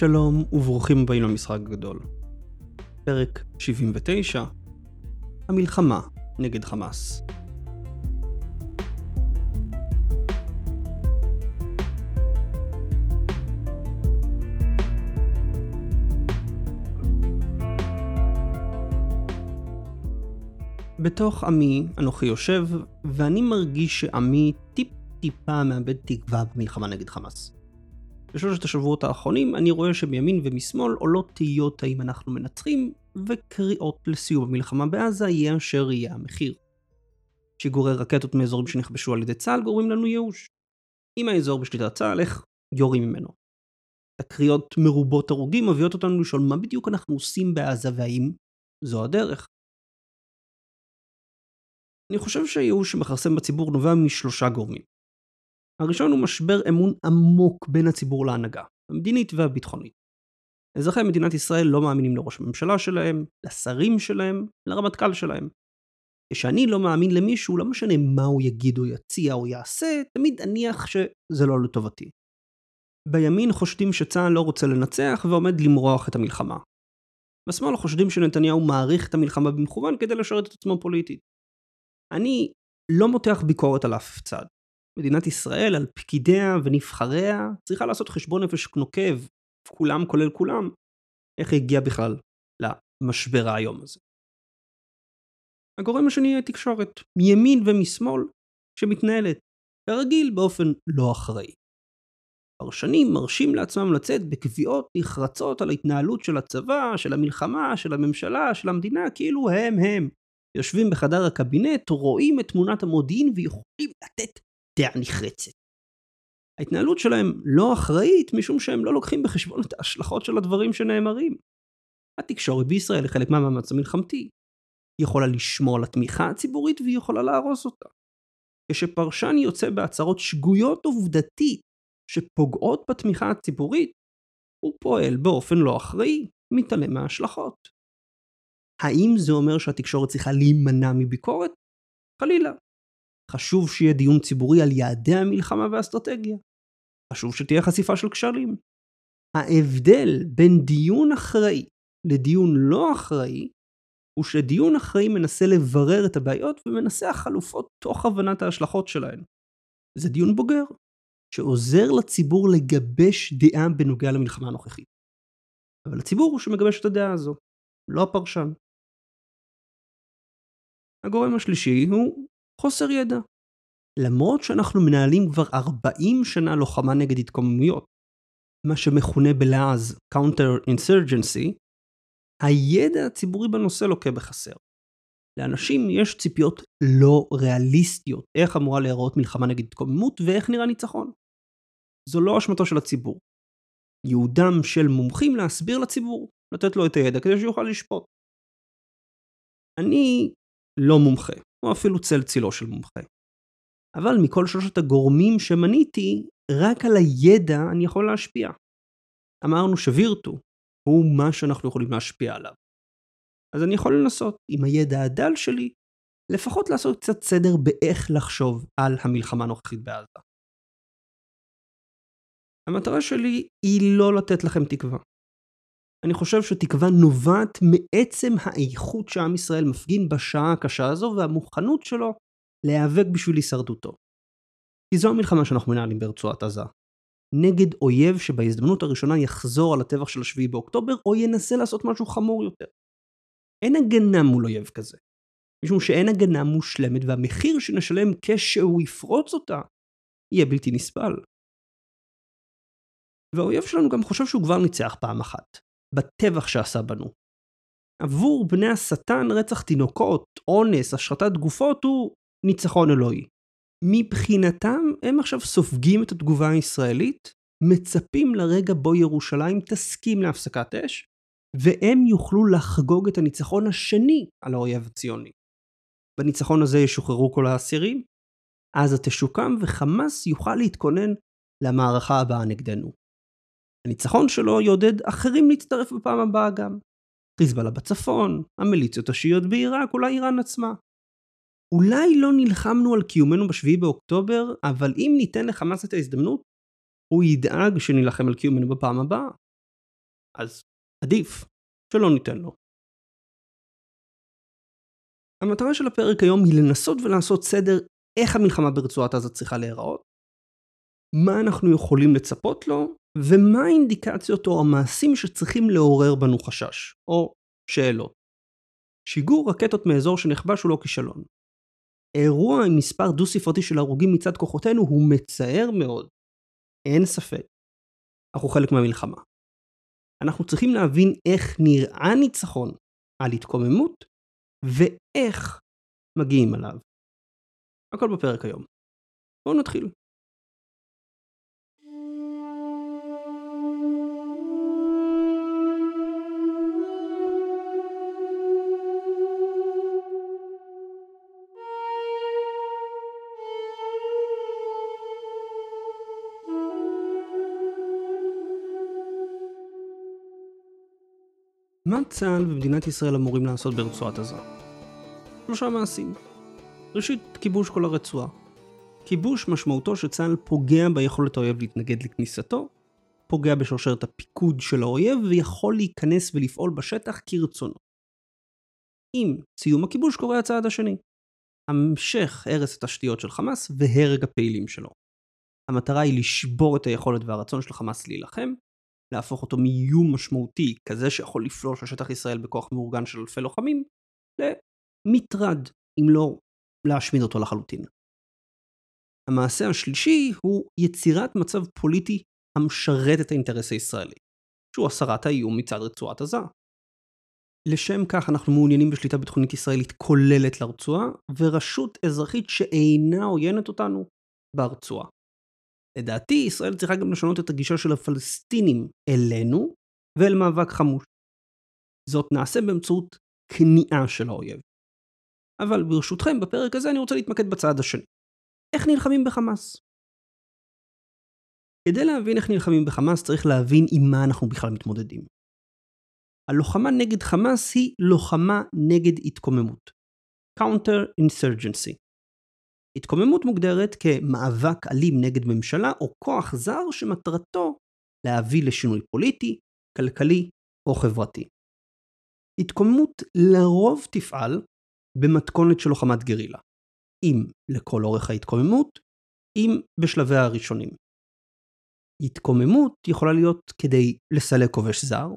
שלום וברוכים הבאים למשחק הגדול. פרק 79 המלחמה נגד חמאס. בתוך עמי אנוכי יושב, ואני מרגיש שעמי טיפ טיפה מאבד תקווה במלחמה נגד חמאס. בשלושת השבועות האחרונים אני רואה שמימין ומשמאל עולות תהיות האם אנחנו מנצחים, וקריאות לסיום המלחמה בעזה יהיה אשר יהיה המחיר. שיגורי רקטות מאזורים שנכבשו על ידי צה"ל גורמים לנו ייאוש. אם האזור בשליטת צה"ל, איך יורים ממנו. תקריות מרובות הרוגים מביאות אותנו לשאול מה בדיוק אנחנו עושים בעזה והאם זו הדרך. אני חושב שהייאוש שמכרסם בציבור נובע משלושה גורמים. הראשון הוא משבר אמון עמוק בין הציבור להנהגה, המדינית והביטחונית. אזרחי מדינת ישראל לא מאמינים לראש הממשלה שלהם, לשרים שלהם, לרמטכ"ל שלהם. כשאני לא מאמין למישהו, לא משנה מה הוא יגיד או יציע או יעשה, תמיד אניח שזה לא לטובתי. בימין חושדים שצה"ל לא רוצה לנצח ועומד למרוח את המלחמה. בשמאל חושדים שנתניהו מעריך את המלחמה במכוון כדי לשרת את עצמו פוליטית. אני לא מותח ביקורת על אף צד. מדינת ישראל, על פקידיה ונבחריה, צריכה לעשות חשבון נפש נוקב, כולם כולל כולם, איך היא הגיעה בכלל למשבר האיום הזה. הגורם השני היא התקשורת, מימין ומשמאל, שמתנהלת, כרגיל, באופן לא אחראי. פרשנים מרשים לעצמם לצאת בקביעות נחרצות על ההתנהלות של הצבא, של המלחמה, של הממשלה, של המדינה, כאילו הם הם. יושבים בחדר הקבינט, רואים את תמונת המודיעין ויכולים לתת דעה נחרצת. ההתנהלות שלהם לא אחראית משום שהם לא לוקחים בחשבון את ההשלכות של הדברים שנאמרים. התקשורת בישראל היא חלק מהמאמץ המלחמתי. היא יכולה לשמור על התמיכה הציבורית והיא יכולה להרוס אותה. כשפרשן יוצא בהצהרות שגויות עובדתית שפוגעות בתמיכה הציבורית, הוא פועל באופן לא אחראי, מתעלם מההשלכות. האם זה אומר שהתקשורת צריכה להימנע מביקורת? חלילה. חשוב שיהיה דיון ציבורי על יעדי המלחמה והאסטרטגיה. חשוב שתהיה חשיפה של כשלים. ההבדל בין דיון אחראי לדיון לא אחראי, הוא שדיון אחראי מנסה לברר את הבעיות ומנסח חלופות תוך הבנת ההשלכות שלהן. זה דיון בוגר, שעוזר לציבור לגבש דעה בנוגע למלחמה הנוכחית. אבל הציבור הוא שמגבש את הדעה הזו, לא הפרשן. הגורם השלישי הוא חוסר ידע. למרות שאנחנו מנהלים כבר 40 שנה לוחמה נגד התקוממויות, מה שמכונה בלעז Counter-Insurgency, הידע הציבורי בנושא לוקה בחסר. לאנשים יש ציפיות לא ריאליסטיות איך אמורה להיראות מלחמה נגד התקוממות ואיך נראה ניצחון. זו לא אשמתו של הציבור. ייעודם של מומחים להסביר לציבור, לתת לו את הידע כדי שיוכל לשפוט. אני לא מומחה, או אפילו צל צילו של מומחה. אבל מכל שלושת הגורמים שמניתי, רק על הידע אני יכול להשפיע. אמרנו שווירטו הוא מה שאנחנו יכולים להשפיע עליו. אז אני יכול לנסות, עם הידע הדל שלי, לפחות לעשות קצת סדר באיך לחשוב על המלחמה הנוכחית בעזה. המטרה שלי היא לא לתת לכם תקווה. אני חושב שתקווה נובעת מעצם האיכות שעם ישראל מפגין בשעה הקשה הזו והמוכנות שלו להיאבק בשביל הישרדותו. כי זו המלחמה שאנחנו מנהלים ברצועת עזה. נגד אויב שבהזדמנות הראשונה יחזור על הטבח של 7 באוקטובר, או ינסה לעשות משהו חמור יותר. אין הגנה מול אויב כזה. משום שאין הגנה מושלמת, והמחיר שנשלם כשהוא יפרוץ אותה, יהיה בלתי נסבל. והאויב שלנו גם חושב שהוא כבר ניצח פעם אחת, בטבח שעשה בנו. עבור בני השטן רצח תינוקות, אונס, השחתת גופות הוא ניצחון אלוהי. מבחינתם הם עכשיו סופגים את התגובה הישראלית, מצפים לרגע בו ירושלים תסכים להפסקת אש, והם יוכלו לחגוג את הניצחון השני על האויב הציוני. בניצחון הזה ישוחררו כל האסירים, עזה תשוקם וחמאס יוכל להתכונן למערכה הבאה נגדנו. הניצחון שלו יעודד אחרים להצטרף בפעם הבאה גם. חיזבאללה בצפון, המיליציות השיעיות בעיראק, אולי איראן עצמה. אולי לא נלחמנו על קיומנו בשביעי באוקטובר, אבל אם ניתן לחמאס את ההזדמנות, הוא ידאג שנילחם על קיומנו בפעם הבאה. אז עדיף שלא ניתן לו. המטרה של הפרק היום היא לנסות ולעשות סדר איך המלחמה ברצועת עזה צריכה להיראות, מה אנחנו יכולים לצפות לו, ומה האינדיקציות או המעשים שצריכים לעורר בנו חשש, או שאלות. שיגור רקטות מאזור שנכבש הוא לא כישלון. אירוע עם מספר דו ספרתי של הרוגים מצד כוחותינו הוא מצער מאוד. אין ספק. אנחנו חלק מהמלחמה. אנחנו צריכים להבין איך נראה ניצחון על התקוממות ואיך מגיעים עליו. הכל בפרק היום. בואו נתחיל. מה צה"ל ומדינת ישראל אמורים לעשות ברצועת עזה? שלושה מעשים. ראשית, כיבוש כל הרצועה. כיבוש משמעותו שצה"ל פוגע ביכולת האויב להתנגד לכניסתו, פוגע בשרשרת הפיקוד של האויב ויכול להיכנס ולפעול בשטח כרצונו. עם סיום הכיבוש קורה הצעד השני. המשך הרס התשתיות של חמאס והרג הפעילים שלו. המטרה היא לשבור את היכולת והרצון של חמאס להילחם, להפוך אותו מאיום משמעותי, כזה שיכול לפלוש לשטח ישראל בכוח מאורגן של אלפי לוחמים, למטרד, אם לא להשמיד אותו לחלוטין. המעשה השלישי הוא יצירת מצב פוליטי המשרת את האינטרס הישראלי, שהוא הסרת האיום מצד רצועת עזה. לשם כך אנחנו מעוניינים בשליטה ביטחונית ישראלית כוללת לרצועה, ורשות אזרחית שאינה עוינת אותנו ברצועה. לדעתי, ישראל צריכה גם לשנות את הגישה של הפלסטינים אלינו ואל מאבק חמוש. זאת נעשה באמצעות כניעה של האויב. אבל ברשותכם, בפרק הזה אני רוצה להתמקד בצד השני. איך נלחמים בחמאס? כדי להבין איך נלחמים בחמאס צריך להבין עם מה אנחנו בכלל מתמודדים. הלוחמה נגד חמאס היא לוחמה נגד התקוממות. Counter Insurgency. התקוממות מוגדרת כמאבק אלים נגד ממשלה או כוח זר שמטרתו להביא לשינוי פוליטי, כלכלי או חברתי. התקוממות לרוב תפעל במתכונת של לוחמת גרילה, אם לכל אורך ההתקוממות, אם בשלביה הראשונים. התקוממות יכולה להיות כדי לסלק כובש זר,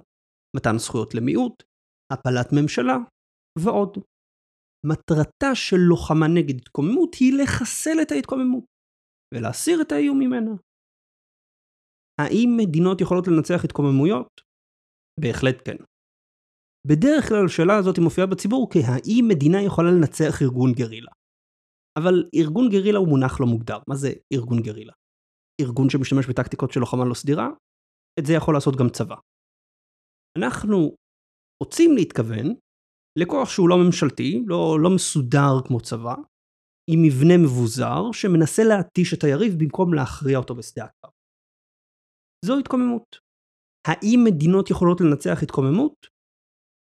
מתן זכויות למיעוט, הפלת ממשלה ועוד. מטרתה של לוחמה נגד התקוממות היא לחסל את ההתקוממות ולהסיר את האיום ממנה. האם מדינות יכולות לנצח התקוממויות? בהחלט כן. בדרך כלל השאלה הזאת מופיעה בציבור כהאם מדינה יכולה לנצח ארגון גרילה. אבל ארגון גרילה הוא מונח לא מוגדר. מה זה ארגון גרילה? ארגון שמשתמש בטקטיקות של לוחמה לא סדירה? את זה יכול לעשות גם צבא. אנחנו רוצים להתכוון לכוח שהוא לא ממשלתי, לא, לא מסודר כמו צבא, עם מבנה מבוזר שמנסה להתיש את היריב במקום להכריע אותו בשדה הקרב. זו התקוממות. האם מדינות יכולות לנצח התקוממות?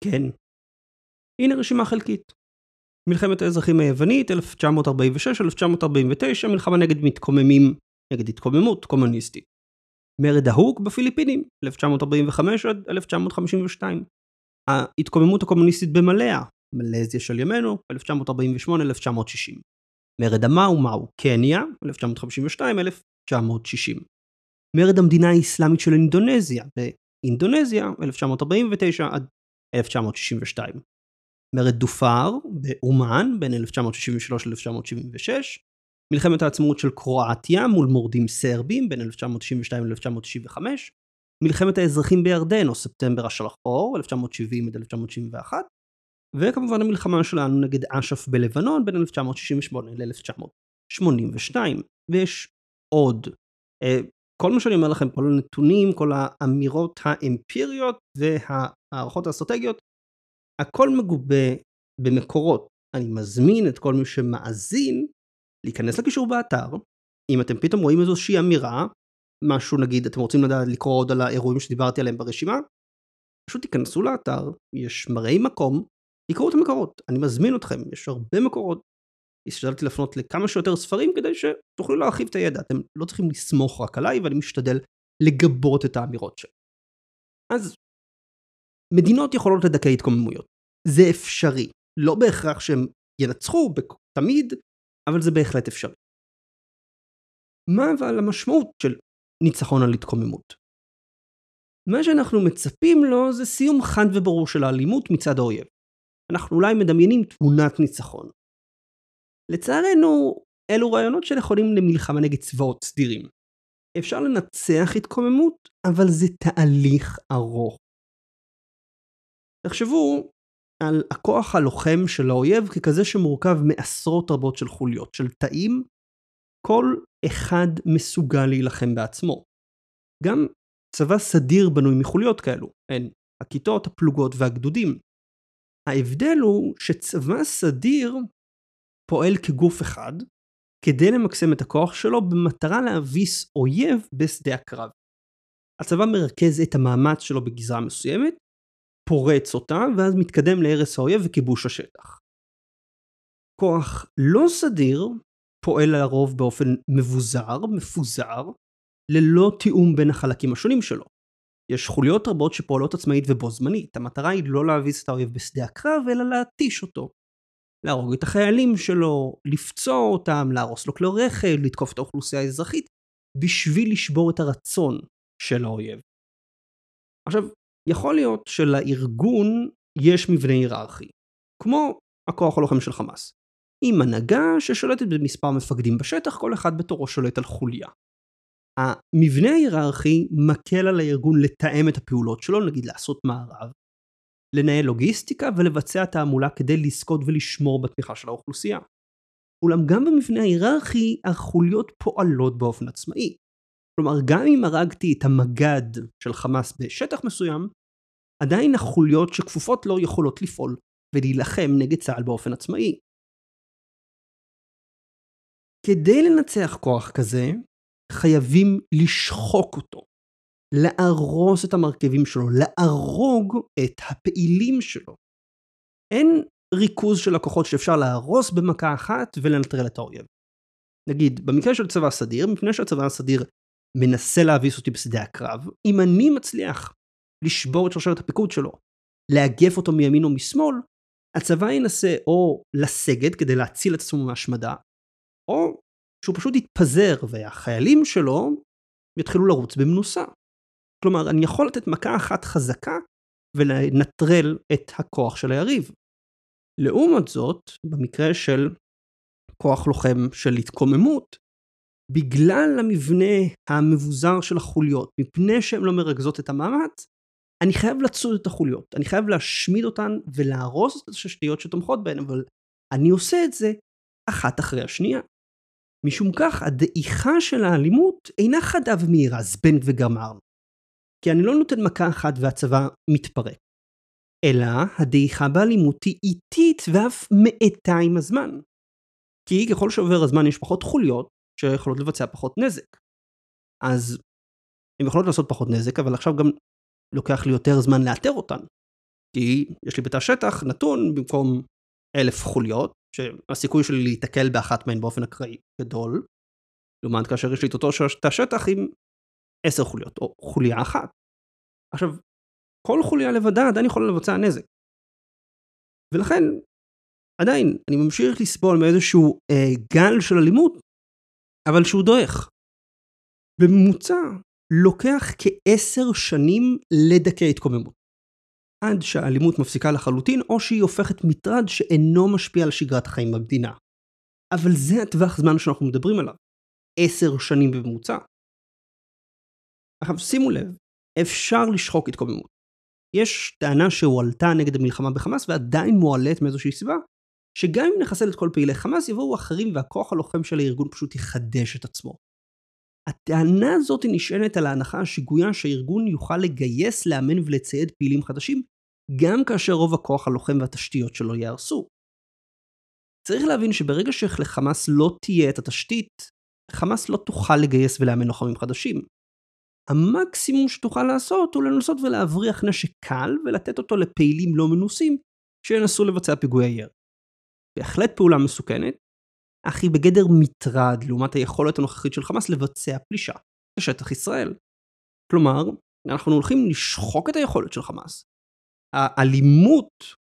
כן. הנה רשימה חלקית. מלחמת האזרחים היוונית 1946-1949 מלחמה נגד מתקוממים, נגד התקוממות קומוניסטית. מרד ההוק בפיליפינים 1945 עד 1952 ההתקוממות הקומוניסטית במלאה, מלזיה של ימינו, 1948-1960. מרד המאו מאו, קניה, 1952-1960. מרד המדינה האסלאמית של אינדונזיה, באינדונזיה, 1949 עד 1962. מרד דופאר, באומן, בין 1963 ל-1976. מלחמת העצמאות של קרואטיה מול מורדים סרבים, בין 1992 ל-1995. מלחמת האזרחים בירדן, או ספטמבר השחור, 1970 עד 1971, וכמובן המלחמה שלנו נגד אש"ף בלבנון בין 1968 ל-1982. ויש עוד. אה, כל מה שאני אומר לכם, כל הנתונים, כל האמירות האמפיריות וההערכות האסטרטגיות, הכל מגובה במקורות. אני מזמין את כל מי שמאזין להיכנס לקישור באתר. אם אתם פתאום רואים איזושהי אמירה משהו נגיד אתם רוצים לדעת לקרוא עוד על האירועים שדיברתי עליהם ברשימה, פשוט תיכנסו לאתר, יש מראי מקום, תקראו את המקורות, אני מזמין אתכם, יש הרבה מקורות. השתדלתי לפנות לכמה שיותר ספרים כדי שתוכלו להרחיב את הידע, אתם לא צריכים לסמוך רק עליי ואני משתדל לגבות את האמירות שלי. אז מדינות יכולות לדכא התקוממויות. זה אפשרי. לא בהכרח שהם ינצחו תמיד, אבל זה בהחלט אפשרי. מה אבל המשמעות של ניצחון על התקוממות? מה שאנחנו מצפים לו זה סיום חד וברור של האלימות מצד האויב. אנחנו אולי מדמיינים תמונת ניצחון. לצערנו, אלו רעיונות שנכונים למלחמה נגד צבאות סדירים. אפשר לנצח התקוממות, אבל זה תהליך ארוך. תחשבו על הכוח הלוחם של האויב ככזה שמורכב מעשרות רבות של חוליות, של תאים, כל אחד מסוגל להילחם בעצמו. גם צבא סדיר בנוי מחוליות כאלו, הן הכיתות, הפלוגות והגדודים. ההבדל הוא שצבא סדיר פועל כגוף אחד, כדי למקסם את הכוח שלו במטרה להביס אויב בשדה הקרב. הצבא מרכז את המאמץ שלו בגזרה מסוימת, פורץ אותה, ואז מתקדם להרס האויב וכיבוש השטח. כוח לא סדיר פועל לרוב באופן מבוזר, מפוזר, ללא תיאום בין החלקים השונים שלו. יש חוליות רבות שפועלות עצמאית ובו זמנית, המטרה היא לא להביס את האויב בשדה הקרב, אלא להתיש אותו. להרוג את החיילים שלו, לפצוע אותם, להרוס לו כלי רכב, לתקוף את האוכלוסייה האזרחית, בשביל לשבור את הרצון של האויב. עכשיו, יכול להיות שלארגון יש מבנה היררכי, כמו הכוח הלוחם של חמאס, עם הנהגה ששולטת במספר מפקדים בשטח, כל אחד בתורו שולט על חוליה. המבנה ההיררכי מקל על הארגון לתאם את הפעולות שלו, נגיד לעשות מערב, לנהל לוגיסטיקה ולבצע תעמולה כדי לזכות ולשמור בתמיכה של האוכלוסייה. אולם גם במבנה ההיררכי החוליות פועלות באופן עצמאי. כלומר, גם אם הרגתי את המג"ד של חמאס בשטח מסוים, עדיין החוליות שכפופות לו יכולות לפעול ולהילחם נגד צה"ל באופן עצמאי. כדי לנצח כוח כזה, חייבים לשחוק אותו, להרוס את המרכיבים שלו, להרוג את הפעילים שלו. אין ריכוז של הכוחות שאפשר להרוס במכה אחת ולנטרל את האויב. נגיד, במקרה של צבא סדיר, מפני שהצבא הסדיר מנסה להביס אותי בשדה הקרב, אם אני מצליח לשבור את שרשרת הפיקוד שלו, לאגף אותו מימין או משמאל, הצבא ינסה או לסגת כדי להציל את עצמו מהשמדה, או שהוא פשוט יתפזר והחיילים שלו יתחילו לרוץ במנוסה. כלומר, אני יכול לתת מכה אחת חזקה ולנטרל את הכוח של היריב. לעומת זאת, במקרה של כוח לוחם של התקוממות, בגלל המבנה המבוזר של החוליות, מפני שהן לא מרכזות את המאמץ, אני חייב לצוד את החוליות, אני חייב להשמיד אותן ולהרוס את השתיות שתומכות בהן, אבל אני עושה את זה אחת אחרי השנייה. משום כך, הדעיכה של האלימות אינה חדה ומהירה, זבנג וגמרנו. כי אני לא נותן מכה אחת והצבא מתפרק. אלא הדעיכה באלימות היא איטית ואף מאטה עם הזמן. כי ככל שעובר הזמן יש פחות חוליות שיכולות לבצע פחות נזק. אז הן יכולות לעשות פחות נזק, אבל עכשיו גם לוקח לי יותר זמן לאתר אותן. כי יש לי בתא שטח נתון במקום אלף חוליות, שהסיכוי שלי להיתקל באחת מהן באופן אקראי גדול, לעומת כאשר יש לי את אותו תא שטח עם עשר חוליות, או חוליה אחת. עכשיו, כל חוליה לבדה עדיין יכולה לבצע נזק. ולכן, עדיין, אני ממשיך לסבול מאיזשהו אה, גל של אלימות, אבל שהוא דועך. בממוצע, לוקח כעשר שנים לדכא התקוממות. עד שהאלימות מפסיקה לחלוטין, או שהיא הופכת מטרד שאינו משפיע על שגרת החיים במדינה. אבל זה הטווח זמן שאנחנו מדברים עליו. עשר שנים בממוצע. עכשיו שימו לב, אפשר לשחוק התקוממות. יש טענה שהועלתה נגד המלחמה בחמאס ועדיין מועלית מאיזושהי סיבה, שגם אם נחסל את כל פעילי חמאס יבואו אחרים והכוח הלוחם של הארגון פשוט יחדש את עצמו. הטענה הזאת נשענת על ההנחה השגויה שהארגון יוכל לגייס, לאמן ולצייד פעילים חדשים, גם כאשר רוב הכוח הלוחם והתשתיות שלו ייהרסו. צריך להבין שברגע שלחמאס לא תהיה את התשתית, חמאס לא תוכל לגייס ולאמן לוחמים חדשים. המקסימום שתוכל לעשות הוא לנסות ולהבריח נשק קל ולתת אותו לפעילים לא מנוסים שינסו לבצע פיגועי ירי. בהחלט פעולה מסוכנת, אך היא בגדר מטרד לעומת היכולת הנוכחית של חמאס לבצע פלישה לשטח ישראל. כלומר, אנחנו הולכים לשחוק את היכולת של חמאס, האלימות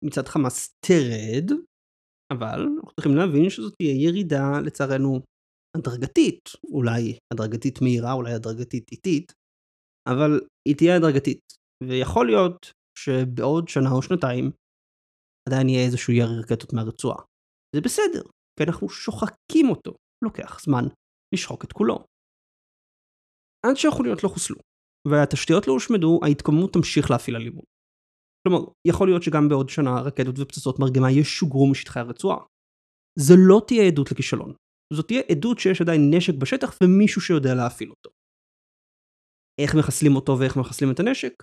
מצד חמאס תרד, אבל אנחנו צריכים להבין שזאת תהיה ירידה לצערנו הדרגתית, אולי הדרגתית מהירה, אולי הדרגתית איטית, אבל היא תהיה הדרגתית. ויכול להיות שבעוד שנה או שנתיים עדיין יהיה איזשהו ירי רקטות מהרצועה. זה בסדר, כי אנחנו שוחקים אותו, לוקח זמן לשחוק את כולו. עד שהחוליות לא חוסלו, והתשתיות לא הושמדו, ההתקוממות תמשיך להפעיל אלימות. כלומר, יכול להיות שגם בעוד שנה רקטות ופצצות מרגמה ישוגרו משטחי הרצועה. זו לא תהיה עדות לכישלון. זאת תהיה עדות שיש עדיין נשק בשטח ומישהו שיודע להפעיל אותו. איך מחסלים אותו ואיך מחסלים את הנשק?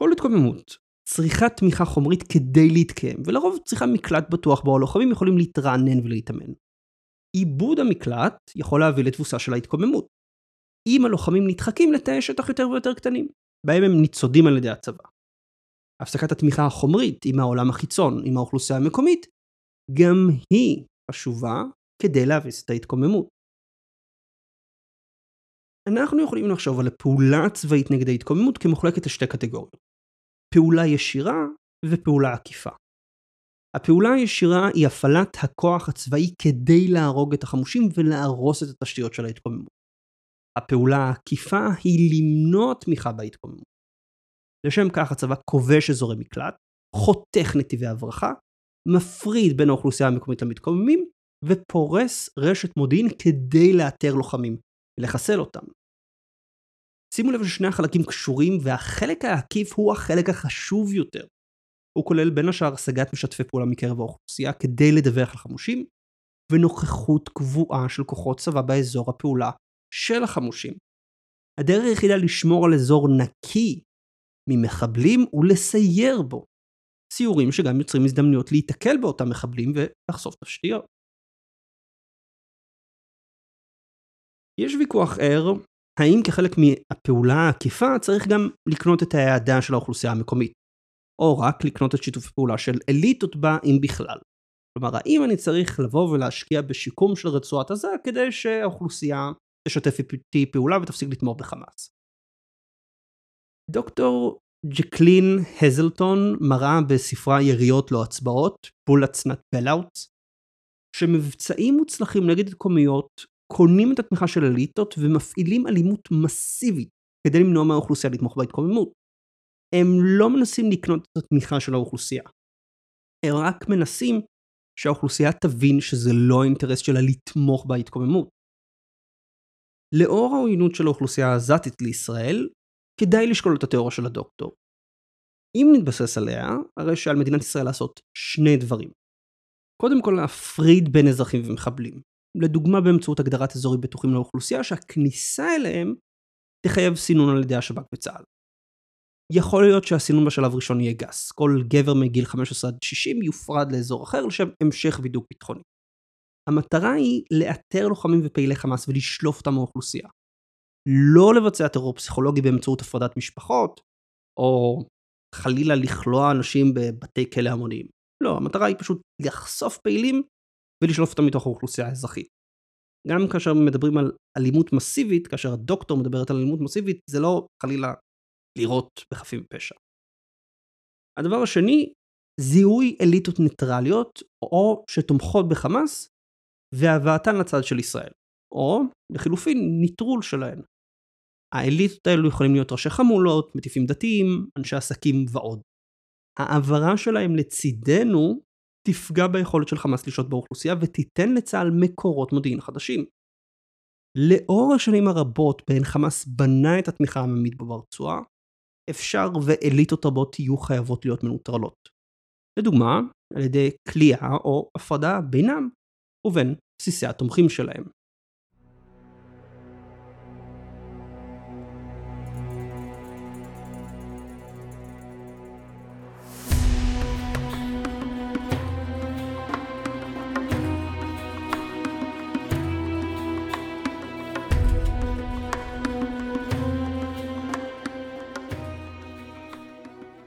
כל התקוממות צריכה תמיכה חומרית כדי להתקיים, ולרוב צריכה מקלט בטוח בו הלוחמים יכולים להתרענן ולהתאמן. עיבוד המקלט יכול להביא לתבוסה של ההתקוממות. אם הלוחמים נדחקים לתאי שטח יותר ויותר קטנים, בהם הם ניצודים על ידי הצבא. הפסקת התמיכה החומרית עם העולם החיצון, עם האוכלוסייה המקומית, גם היא חשובה כדי להביס את ההתקוממות. אנחנו יכולים לחשוב על הפעולה הצבאית נגד ההתקוממות כמחולקת לשתי קטגוריות. פעולה ישירה ופעולה עקיפה. הפעולה הישירה היא הפעלת הכוח הצבאי כדי להרוג את החמושים ולהרוס את התשתיות של ההתקוממות. הפעולה העקיפה היא למנוע תמיכה בהתקוממות. לשם כך הצבא כובש אזורי מקלט, חותך נתיבי הברחה, מפריד בין האוכלוסייה המקומית למתקוממים, ופורס רשת מודיעין כדי לאתר לוחמים ולחסל אותם. שימו לב ששני החלקים קשורים והחלק העקיף הוא החלק החשוב יותר. הוא כולל בין השאר השגת משתפי פעולה מקרב האוכלוסייה כדי לדווח על חמושים, ונוכחות קבועה של כוחות צבא באזור הפעולה של החמושים. הדרך היחידה לשמור על אזור נקי ממחבלים הוא לסייר בו. סיורים שגם יוצרים הזדמנויות להיתקל באותם מחבלים ולחשוף תשתיות. יש ויכוח ער האם כחלק מהפעולה העקיפה צריך גם לקנות את ההעדה של האוכלוסייה המקומית, או רק לקנות את שיתוף הפעולה של אליטות בה אם בכלל. כלומר, האם אני צריך לבוא ולהשקיע בשיקום של רצועת עזה כדי שהאוכלוסייה תשתף איתי פעולה ותפסיק לתמוך בחמאס. דוקטור ג'קלין הזלטון מראה בספרה יריות לא הצבעות, Bullets Not Bellouts, שמבצעים מוצלחים נגד התקומיות קונים את התמיכה של אליטות ומפעילים אלימות מסיבית כדי למנוע מהאוכלוסייה לתמוך בהתקוממות. הם לא מנסים לקנות את התמיכה של האוכלוסייה. הם רק מנסים שהאוכלוסייה תבין שזה לא האינטרס שלה לתמוך בהתקוממות. לאור העוינות של האוכלוסייה העזתית לישראל, כדאי לשקול את התיאוריה של הדוקטור. אם נתבסס עליה, הרי שעל מדינת ישראל לעשות שני דברים. קודם כל להפריד בין אזרחים ומחבלים. לדוגמה באמצעות הגדרת אזורים בטוחים לאוכלוסייה שהכניסה אליהם תחייב סינון על ידי השב"כ וצה"ל. יכול להיות שהסינון בשלב ראשון יהיה גס. כל גבר מגיל 15 עד 60 יופרד לאזור אחר לשם המשך בידוק ביטחוני. המטרה היא לאתר לוחמים ופעילי חמאס ולשלוף אותם מהאוכלוסייה. לא לבצע טרור פסיכולוגי באמצעות הפרדת משפחות, או חלילה לכלוא אנשים בבתי כלא המוניים. לא, המטרה היא פשוט לחשוף פעילים ולשלוף אותם מתוך האוכלוסייה האזרחית. גם כאשר מדברים על אלימות מסיבית, כאשר הדוקטור מדברת על אלימות מסיבית, זה לא חלילה לירות בחפים מפשע. הדבר השני, זיהוי אליטות ניטרליות, או שתומכות בחמאס, והבאתן לצד של ישראל. או, לחילופין, ניטרול שלהן. האליטות האלו יכולים להיות ראשי חמולות, מטיפים דתיים, אנשי עסקים ועוד. העברה שלהם לצידנו תפגע ביכולת של חמאס לשלוט באוכלוסייה ותיתן לצה"ל מקורות מודיעין חדשים. לאור השנים הרבות בהן חמאס בנה את התמיכה העממית בו ברצועה, אפשר ואליטות רבות יהיו חייבות להיות מנוטרלות. לדוגמה, על ידי כליאה או הפרדה בינם ובין בסיסי התומכים שלהם.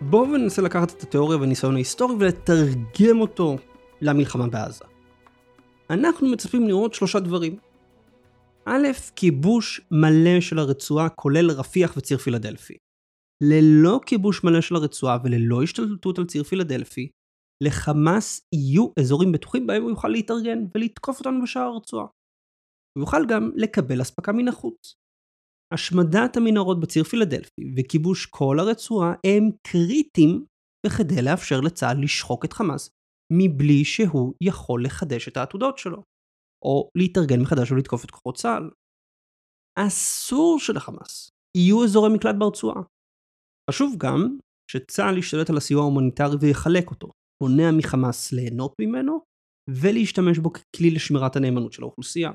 בואו וננסה לקחת את התיאוריה והניסיון ההיסטורי ולתרגם אותו למלחמה בעזה. אנחנו מצפים לראות שלושה דברים. א', כיבוש מלא של הרצועה כולל רפיח וציר פילדלפי. ללא כיבוש מלא של הרצועה וללא השתלטות על ציר פילדלפי, לחמאס יהיו אזורים בטוחים בהם הוא יוכל להתארגן ולתקוף אותנו בשער הרצועה. הוא יוכל גם לקבל אספקה מן החוץ. השמדת המנהרות בציר פילדלפי וכיבוש כל הרצועה הם קריטיים בכדי לאפשר לצה"ל לשחוק את חמאס מבלי שהוא יכול לחדש את העתודות שלו, או להתארגן מחדש ולתקוף את כוחות צה"ל. אסור שלחמאס יהיו אזורי מקלט ברצועה. חשוב גם שצה"ל ישתלט על הסיוע ההומניטרי ויחלק אותו, מונע מחמאס ליהנות ממנו ולהשתמש בו ככלי לשמירת הנאמנות של האוכלוסייה.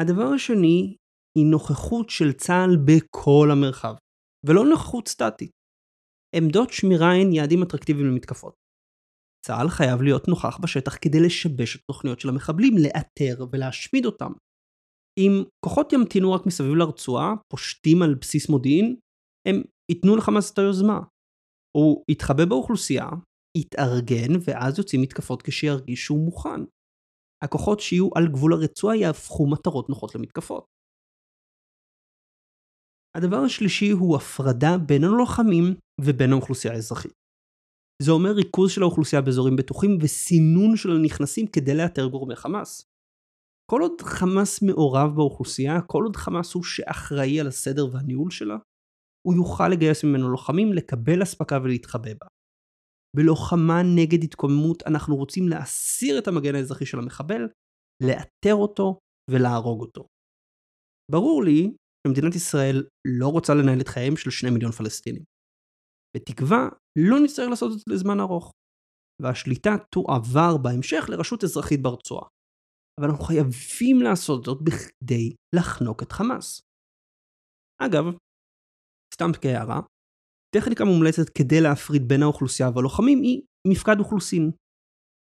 הדבר השני היא נוכחות של צה"ל בכל המרחב, ולא נוכחות סטטית. עמדות שמירה הן יעדים אטרקטיביים למתקפות. צה"ל חייב להיות נוכח בשטח כדי לשבש את התוכניות של המחבלים, לאתר ולהשמיד אותם. אם כוחות ימתינו רק מסביב לרצועה, פושטים על בסיס מודיעין, הם ייתנו לחמאס את היוזמה. הוא יתחבא באוכלוסייה, יתארגן, ואז יוצאים מתקפות כשירגיש שהוא מוכן. הכוחות שיהיו על גבול הרצועה יהפכו מטרות נוחות למתקפות. הדבר השלישי הוא הפרדה בין הלוחמים ובין האוכלוסייה האזרחית. זה אומר ריכוז של האוכלוסייה באזורים בטוחים וסינון של הנכנסים כדי לאתר גורמי חמאס. כל עוד חמאס מעורב באוכלוסייה, כל עוד חמאס הוא שאחראי על הסדר והניהול שלה, הוא יוכל לגייס ממנו לוחמים, לקבל אספקה ולהתחבא בה. בלוחמה נגד התקוממות אנחנו רוצים להסיר את המגן האזרחי של המחבל, לאתר אותו ולהרוג אותו. ברור לי שמדינת ישראל לא רוצה לנהל את חייהם של שני מיליון פלסטינים. בתקווה לא נצטרך לעשות את זה לזמן ארוך, והשליטה תועבר בהמשך לרשות אזרחית ברצועה. אבל אנחנו חייבים לעשות זאת בכדי לחנוק את חמאס. אגב, סתם כהערה, טכניקה מומלצת כדי להפריד בין האוכלוסייה והלוחמים היא מפקד אוכלוסין.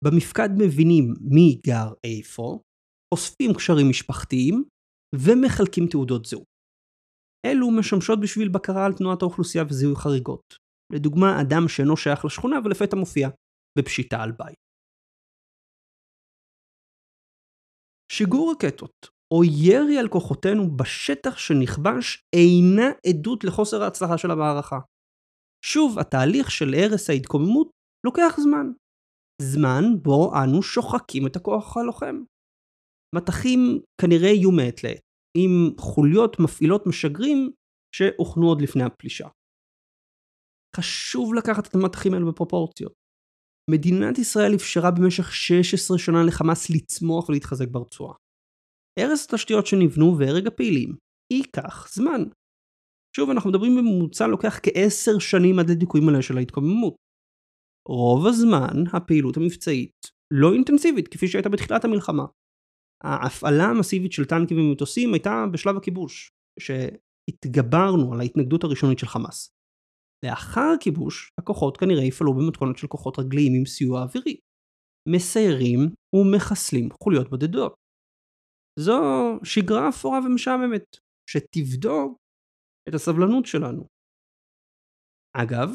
במפקד מבינים מי גר איפה, אוספים קשרים משפחתיים ומחלקים תעודות זהות. אלו משמשות בשביל בקרה על תנועת האוכלוסייה וזיהוי חריגות. לדוגמה, אדם שאינו שייך לשכונה ולפתע מופיע בפשיטה על בית. שיגור רקטות או ירי על כוחותינו בשטח שנכבש אינה עדות לחוסר ההצלחה של המערכה. שוב, התהליך של הרס ההתקוממות לוקח זמן. זמן בו אנו שוחקים את הכוח הלוחם. מטחים כנראה יהיו מעת לעת, עם חוליות מפעילות משגרים שהוכנו עוד לפני הפלישה. חשוב לקחת את המטחים האלה בפרופורציות. מדינת ישראל אפשרה במשך 16 שנה לחמאס לצמוח ולהתחזק ברצועה. הרס התשתיות שנבנו והרג הפעילים ייקח זמן. שוב, אנחנו מדברים בממוצע לוקח כעשר שנים עד לדיכוי מלא של ההתקוממות. רוב הזמן הפעילות המבצעית לא אינטנסיבית כפי שהייתה בתחילת המלחמה. ההפעלה המסיבית של טנקים ומטוסים הייתה בשלב הכיבוש, שהתגברנו על ההתנגדות הראשונית של חמאס. לאחר הכיבוש, הכוחות כנראה יפעלו במתכונת של כוחות רגליים עם סיוע אווירי. מסיירים ומחסלים חוליות בודדות. זו שגרה אפורה ומשעממת, שתבדוק את הסבלנות שלנו. אגב,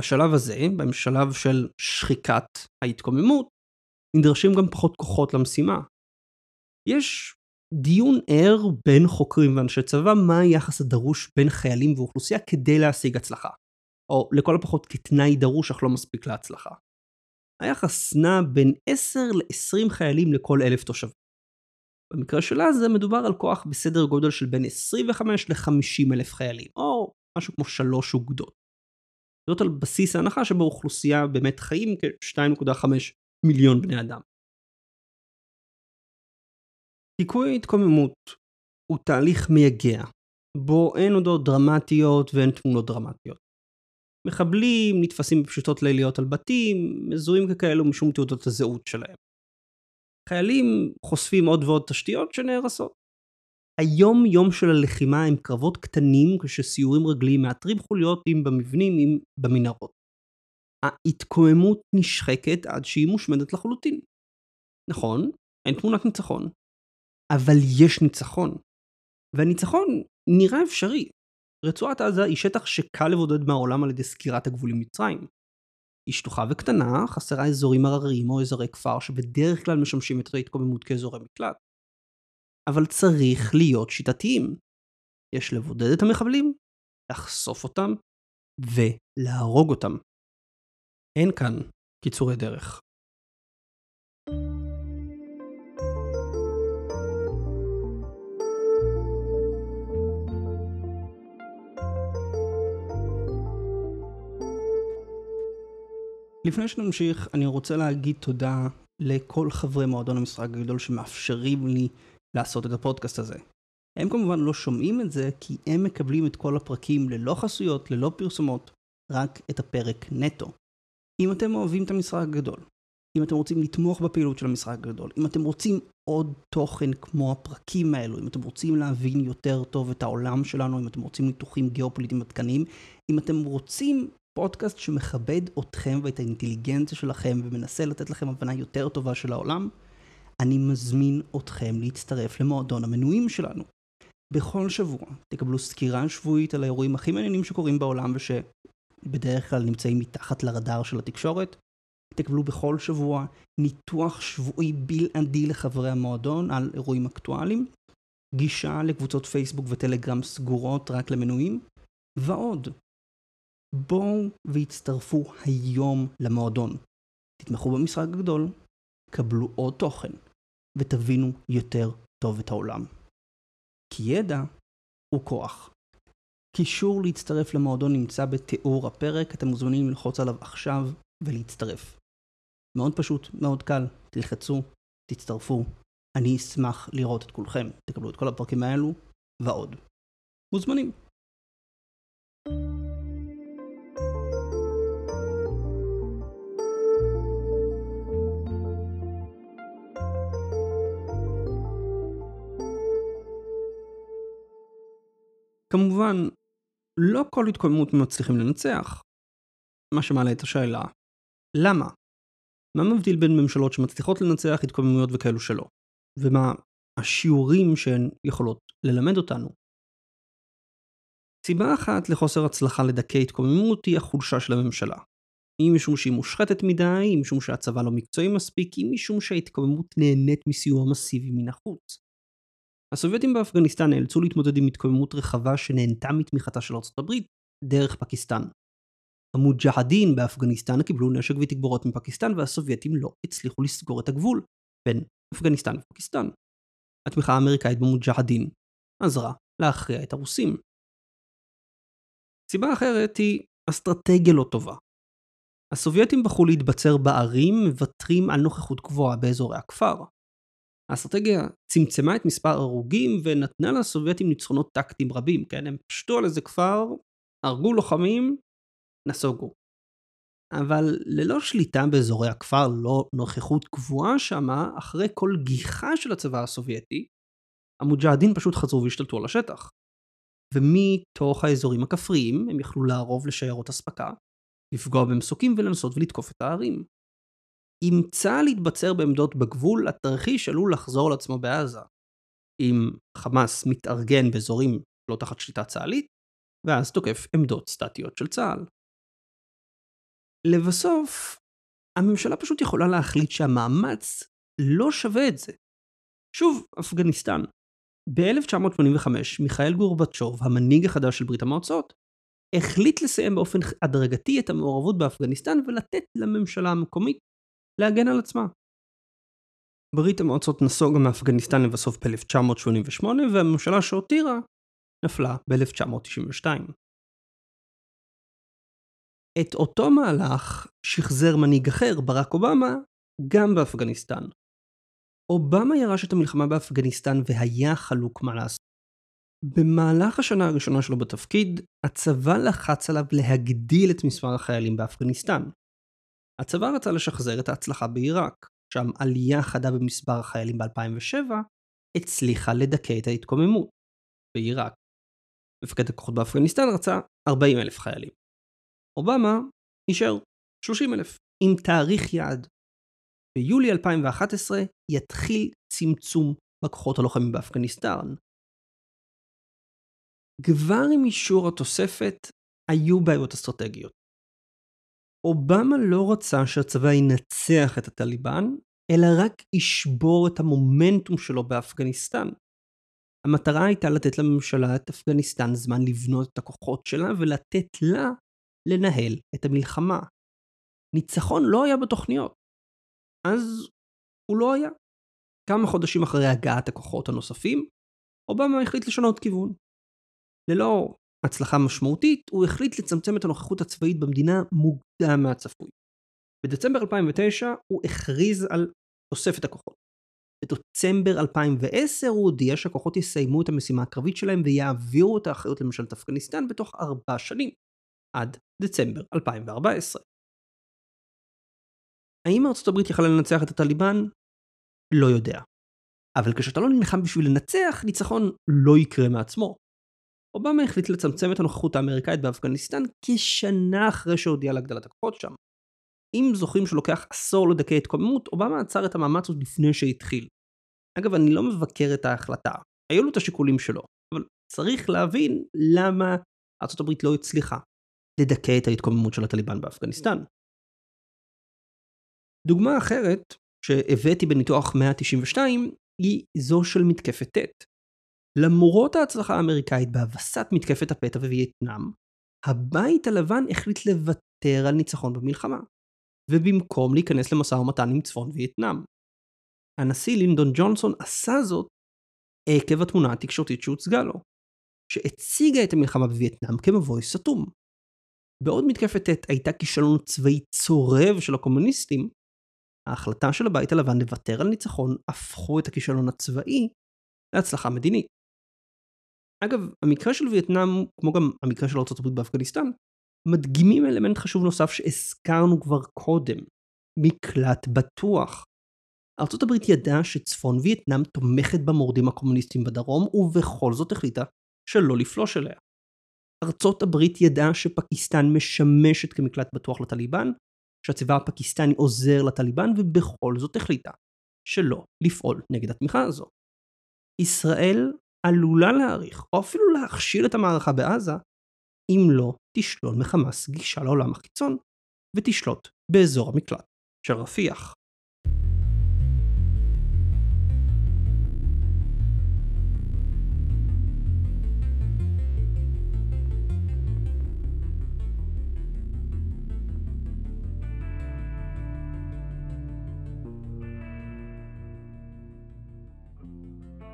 בשלב הזה, בשלב של שחיקת ההתקוממות, נדרשים גם פחות כוחות למשימה. יש דיון ער בין חוקרים ואנשי צבא מה היחס הדרוש בין חיילים ואוכלוסייה כדי להשיג הצלחה. או לכל הפחות כתנאי דרוש אך לא מספיק להצלחה. היחס נע בין 10 ל-20 חיילים לכל אלף תושבים. במקרה של עזה מדובר על כוח בסדר גודל של בין 25 ל-50 אלף חיילים, או משהו כמו שלוש אוגדות. זאת על בסיס ההנחה שבאוכלוסייה באמת חיים כ-2.5 מיליון בני אדם. דיכוי ההתקוממות הוא תהליך מייגע, בו אין הודעות דרמטיות ואין תמונות דרמטיות. מחבלים נתפסים בפשוטות ליליות על בתים, מזוהים ככאלו משום תעודות הזהות שלהם. חיילים חושפים עוד ועוד תשתיות שנהרסות. היום יום של הלחימה הם קרבות קטנים כשסיורים רגליים מאתרים חוליות אם במבנים אם במנהרות. ההתקוממות נשחקת עד שהיא מושמדת לחלוטין. נכון, אין תמונת ניצחון, אבל יש ניצחון. והניצחון נראה אפשרי. רצועת עזה היא שטח שקל לבודד מהעולם על ידי סגירת הגבול עם מצרים. היא שטוחה וקטנה, חסרה אזורים הרריים או אזורי כפר שבדרך כלל משמשים את ההתקוממות כאזורי מקלט. אבל צריך להיות שיטתיים. יש לבודד את המחבלים, לחשוף אותם ולהרוג אותם. אין כאן קיצורי דרך. לפני שנמשיך, אני רוצה להגיד תודה לכל חברי מועדון המשחק הגדול שמאפשרים לי לעשות את הפודקאסט הזה. הם כמובן לא שומעים את זה כי הם מקבלים את כל הפרקים ללא חסויות, ללא פרסומות, רק את הפרק נטו. אם אתם אוהבים את המשחק הגדול, אם אתם רוצים לתמוך בפעילות של המשחק הגדול, אם אתם רוצים עוד תוכן כמו הפרקים האלו, אם אתם רוצים להבין יותר טוב את העולם שלנו, אם אתם רוצים ניתוחים גיאופוליטיים עדכניים, אם אתם רוצים פודקאסט שמכבד אתכם ואת האינטליגנציה שלכם ומנסה לתת לכם הבנה יותר טובה של העולם, אני מזמין אתכם להצטרף למועדון המנויים שלנו. בכל שבוע תקבלו סקירה שבועית על האירועים הכי מעניינים שקורים בעולם ושבדרך כלל נמצאים מתחת לרדאר של התקשורת. תקבלו בכל שבוע ניתוח שבועי בלעדי לחברי המועדון על אירועים אקטואליים, גישה לקבוצות פייסבוק וטלגרם סגורות רק למנויים, ועוד. בואו והצטרפו היום למועדון. תתמכו במשחק הגדול, קבלו עוד תוכן, ותבינו יותר טוב את העולם. כי ידע הוא כוח. קישור להצטרף למועדון נמצא בתיאור הפרק, אתם מוזמנים ללחוץ עליו עכשיו ולהצטרף. מאוד פשוט, מאוד קל, תלחצו, תצטרפו. אני אשמח לראות את כולכם. תקבלו את כל הפרקים האלו, ועוד. מוזמנים. כמובן, לא כל התקוממות מצליחים לנצח. מה שמעלה את השאלה, למה? מה מבדיל בין ממשלות שמצליחות לנצח התקוממויות וכאלו שלא? ומה השיעורים שהן יכולות ללמד אותנו? סיבה אחת לחוסר הצלחה לדכא התקוממות היא החולשה של הממשלה. אם משום שהיא מושחתת מדי, אם משום שהצבא לא מקצועי מספיק, אם משום שההתקוממות נהנית מסיוע מסיבי מן החוץ. הסובייטים באפגניסטן נאלצו להתמודד עם התקוממות רחבה שנהנתה מתמיכתה של ארצות הברית דרך פקיסטן. המוג'הדין באפגניסטן קיבלו נשק ותגבורות מפקיסטן והסובייטים לא הצליחו לסגור את הגבול בין אפגניסטן ופקיסטן. התמיכה האמריקאית במוג'הדין עזרה להכריע את הרוסים. סיבה אחרת היא אסטרטגיה לא טובה. הסובייטים בחרו להתבצר בערים, מוותרים על נוכחות גבוהה באזורי הכפר. האסטרטגיה צמצמה את מספר ההרוגים ונתנה לסובייטים ניצחונות טקטיים רבים, כן? הם פשטו על איזה כפר, הרגו לוחמים, נסוגו. אבל ללא שליטה באזורי הכפר, לא נוכחות קבועה שמה, אחרי כל גיחה של הצבא הסובייטי, המוג'הדין פשוט חזרו והשתלטו על השטח. ומתוך האזורים הכפריים הם יכלו לערוב לשיירות אספקה, לפגוע במסוקים ולנסות ולתקוף את הערים. אם צה"ל יתבצר בעמדות בגבול, התרחיש עלול לחזור לעצמו בעזה. אם חמאס מתארגן באזורים לא תחת שליטה צה"לית, ואז תוקף עמדות סטטיות של צה"ל. לבסוף, הממשלה פשוט יכולה להחליט שהמאמץ לא שווה את זה. שוב, אפגניסטן. ב-1985, מיכאל גורבצ'וב, המנהיג החדש של ברית המועצות, החליט לסיים באופן הדרגתי את המעורבות באפגניסטן ולתת לממשלה המקומית להגן על עצמה. ברית המועצות נסוגה מאפגניסטן לבסוף ב-1988 והממשלה שהותירה נפלה ב-1992. את אותו מהלך שחזר מנהיג אחר, ברק אובמה, גם באפגניסטן. אובמה ירש את המלחמה באפגניסטן והיה חלוק מה לעשות. במהלך השנה הראשונה שלו בתפקיד, הצבא לחץ עליו להגדיל את מספר החיילים באפגניסטן. הצבא רצה לשחזר את ההצלחה בעיראק, שם עלייה חדה במספר החיילים ב-2007 הצליחה לדכא את ההתקוממות בעיראק. מפקד הכוחות באפגניסטן רצה 40 אלף חיילים. אובמה נשאר 30 אלף, עם תאריך יעד. ביולי 2011 יתחיל צמצום בכוחות הלוחמים באפגניסטן. כבר עם אישור התוספת היו בעיות אסטרטגיות. אובמה לא רצה שהצבא ינצח את הטליבן, אלא רק ישבור את המומנטום שלו באפגניסטן. המטרה הייתה לתת לממשלה את אפגניסטן זמן לבנות את הכוחות שלה ולתת לה לנהל את המלחמה. ניצחון לא היה בתוכניות. אז הוא לא היה. כמה חודשים אחרי הגעת הכוחות הנוספים, אובמה החליט לשנות כיוון. ללא הצלחה משמעותית, הוא החליט לצמצם את הנוכחות הצבאית במדינה מוקדם מהצפוי. בדצמבר 2009 הוא הכריז על תוספת הכוחות. בדצמבר 2010 הוא הודיע שהכוחות יסיימו את המשימה הקרבית שלהם ויעבירו את האחריות לממשלת אפגניסטן בתוך ארבע שנים, עד דצמבר 2014. האם ארצות הברית יכלה לנצח את הטליבן? לא יודע. אבל כשאתה לא נלחם בשביל לנצח, ניצחון לא יקרה מעצמו. אובמה החליט לצמצם את הנוכחות האמריקאית באפגניסטן כשנה אחרי שהודיע על הגדלת הכוחות שם. אם זוכרים שלוקח עשור לדכא התקוממות, אובמה עצר את המאמץ עוד לפני שהתחיל. אגב, אני לא מבקר את ההחלטה, היו לו את השיקולים שלו, אבל צריך להבין למה ארה"ב לא הצליחה לדכא את ההתקוממות של הטליבן באפגניסטן. דוגמה אחרת שהבאתי בניתוח 192 היא זו של מתקפת ט'. למרות ההצלחה האמריקאית בהבסת מתקפת הפתע בווייטנאם, הבית הלבן החליט לוותר על ניצחון במלחמה, ובמקום להיכנס למשא ומתן עם צפון וייטנאם. הנשיא לינדון ג'ונסון עשה זאת עקב התמונה התקשורתית שהוצגה לו, שהציגה את המלחמה בווייטנאם כמבוי סתום. בעוד מתקפת ט' הייתה כישלון צבאי צורב של הקומוניסטים, ההחלטה של הבית הלבן לוותר על ניצחון הפכו את הכישלון הצבאי להצלחה מדינית. אגב, המקרה של וייטנאם, כמו גם המקרה של ארה"ב באפגניסטן, מדגימים אלמנט חשוב נוסף שהזכרנו כבר קודם, מקלט בטוח. הברית ידעה שצפון וייטנאם תומכת במורדים הקומוניסטים בדרום, ובכל זאת החליטה שלא לפלוש אליה. ארצות הברית ידעה שפקיסטן משמשת כמקלט בטוח לטליבן, שהצבא הפקיסטני עוזר לטליבן, ובכל זאת החליטה שלא לפעול נגד התמיכה הזו. ישראל עלולה להעריך, או אפילו להכשיל את המערכה בעזה, אם לא תשלול מחמאס גישה לעולם החיצון, ותשלוט באזור המקלט של רפיח.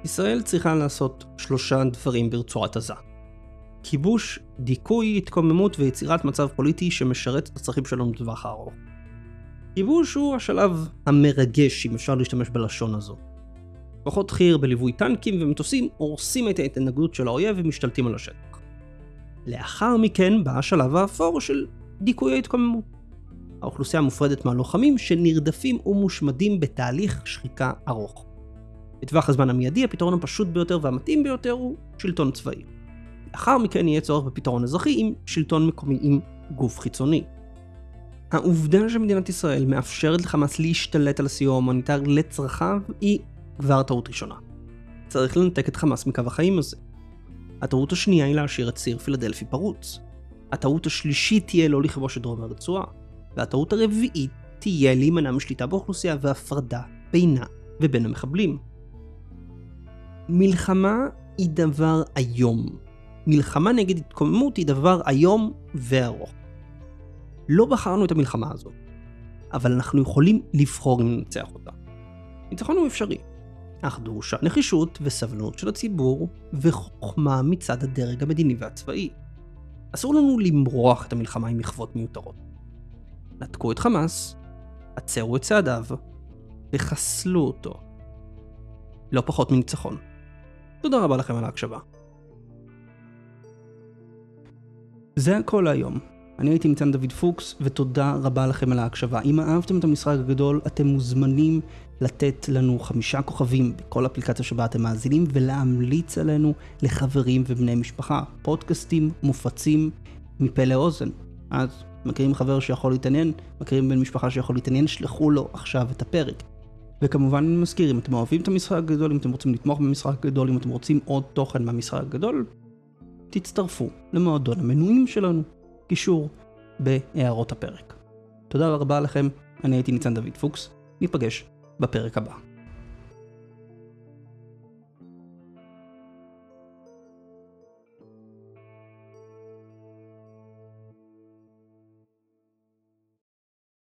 ישראל צריכה לעשות שלושה דברים ברצועת עזה. כיבוש, דיכוי, התקוממות ויצירת מצב פוליטי שמשרת את הצרכים שלנו בטווח הארוך. כיבוש הוא השלב המרגש, אם אפשר להשתמש בלשון הזו. כוחות חי"ר בליווי טנקים ומטוסים הורסים את ההתנגדות של האויב ומשתלטים על השטח. לאחר מכן בא השלב האפור של דיכוי ההתקוממות. האוכלוסייה מופרדת מהלוחמים שנרדפים ומושמדים בתהליך שחיקה ארוך. בטווח הזמן המיידי הפתרון הפשוט ביותר והמתאים ביותר הוא שלטון צבאי. לאחר מכן יהיה צורך בפתרון אזרחי עם שלטון מקומי עם גוף חיצוני. העובדה שמדינת ישראל מאפשרת לחמאס להשתלט על הסיוע ההומניטרי לצרכיו היא כבר טעות ראשונה. צריך לנתק את חמאס מקו החיים הזה. הטעות השנייה היא להשאיר את ציר פילדלפי פרוץ. הטעות השלישית תהיה לא לכבוש את דרום הרצועה. והטעות הרביעית תהיה להימנע משליטה באוכלוסייה והפרדה בינה ובין המחבלים. מלחמה היא דבר איום. מלחמה נגד התקוממות היא דבר איום וארוך. לא בחרנו את המלחמה הזאת, אבל אנחנו יכולים לבחור אם ננצח אותה. ניצחון הוא אפשרי, אך דרושה נחישות וסבלנות של הציבור וחוכמה מצד הדרג המדיני והצבאי. אסור לנו למרוח את המלחמה עם מחוות מיותרות. נתקו את חמאס, עצרו את צעדיו וחסלו אותו. לא פחות מניצחון. תודה רבה לכם על ההקשבה. זה הכל להיום. אני הייתי ניצן דוד פוקס, ותודה רבה לכם על ההקשבה. אם אהבתם את המשחק הגדול, אתם מוזמנים לתת לנו חמישה כוכבים בכל אפליקציה שבה אתם מאזינים, ולהמליץ עלינו לחברים ובני משפחה. פודקאסטים מופצים מפה לאוזן. אז מכירים חבר שיכול להתעניין, מכירים בן משפחה שיכול להתעניין, שלחו לו עכשיו את הפרק. וכמובן מזכיר, אם אתם אוהבים את המשחק הגדול, אם אתם רוצים לתמוך במשחק הגדול, אם אתם רוצים עוד תוכן מהמשחק הגדול, תצטרפו למועדון המנויים שלנו, קישור בהערות הפרק. תודה רבה לכם, אני הייתי ניצן דוד פוקס, ניפגש בפרק הבא.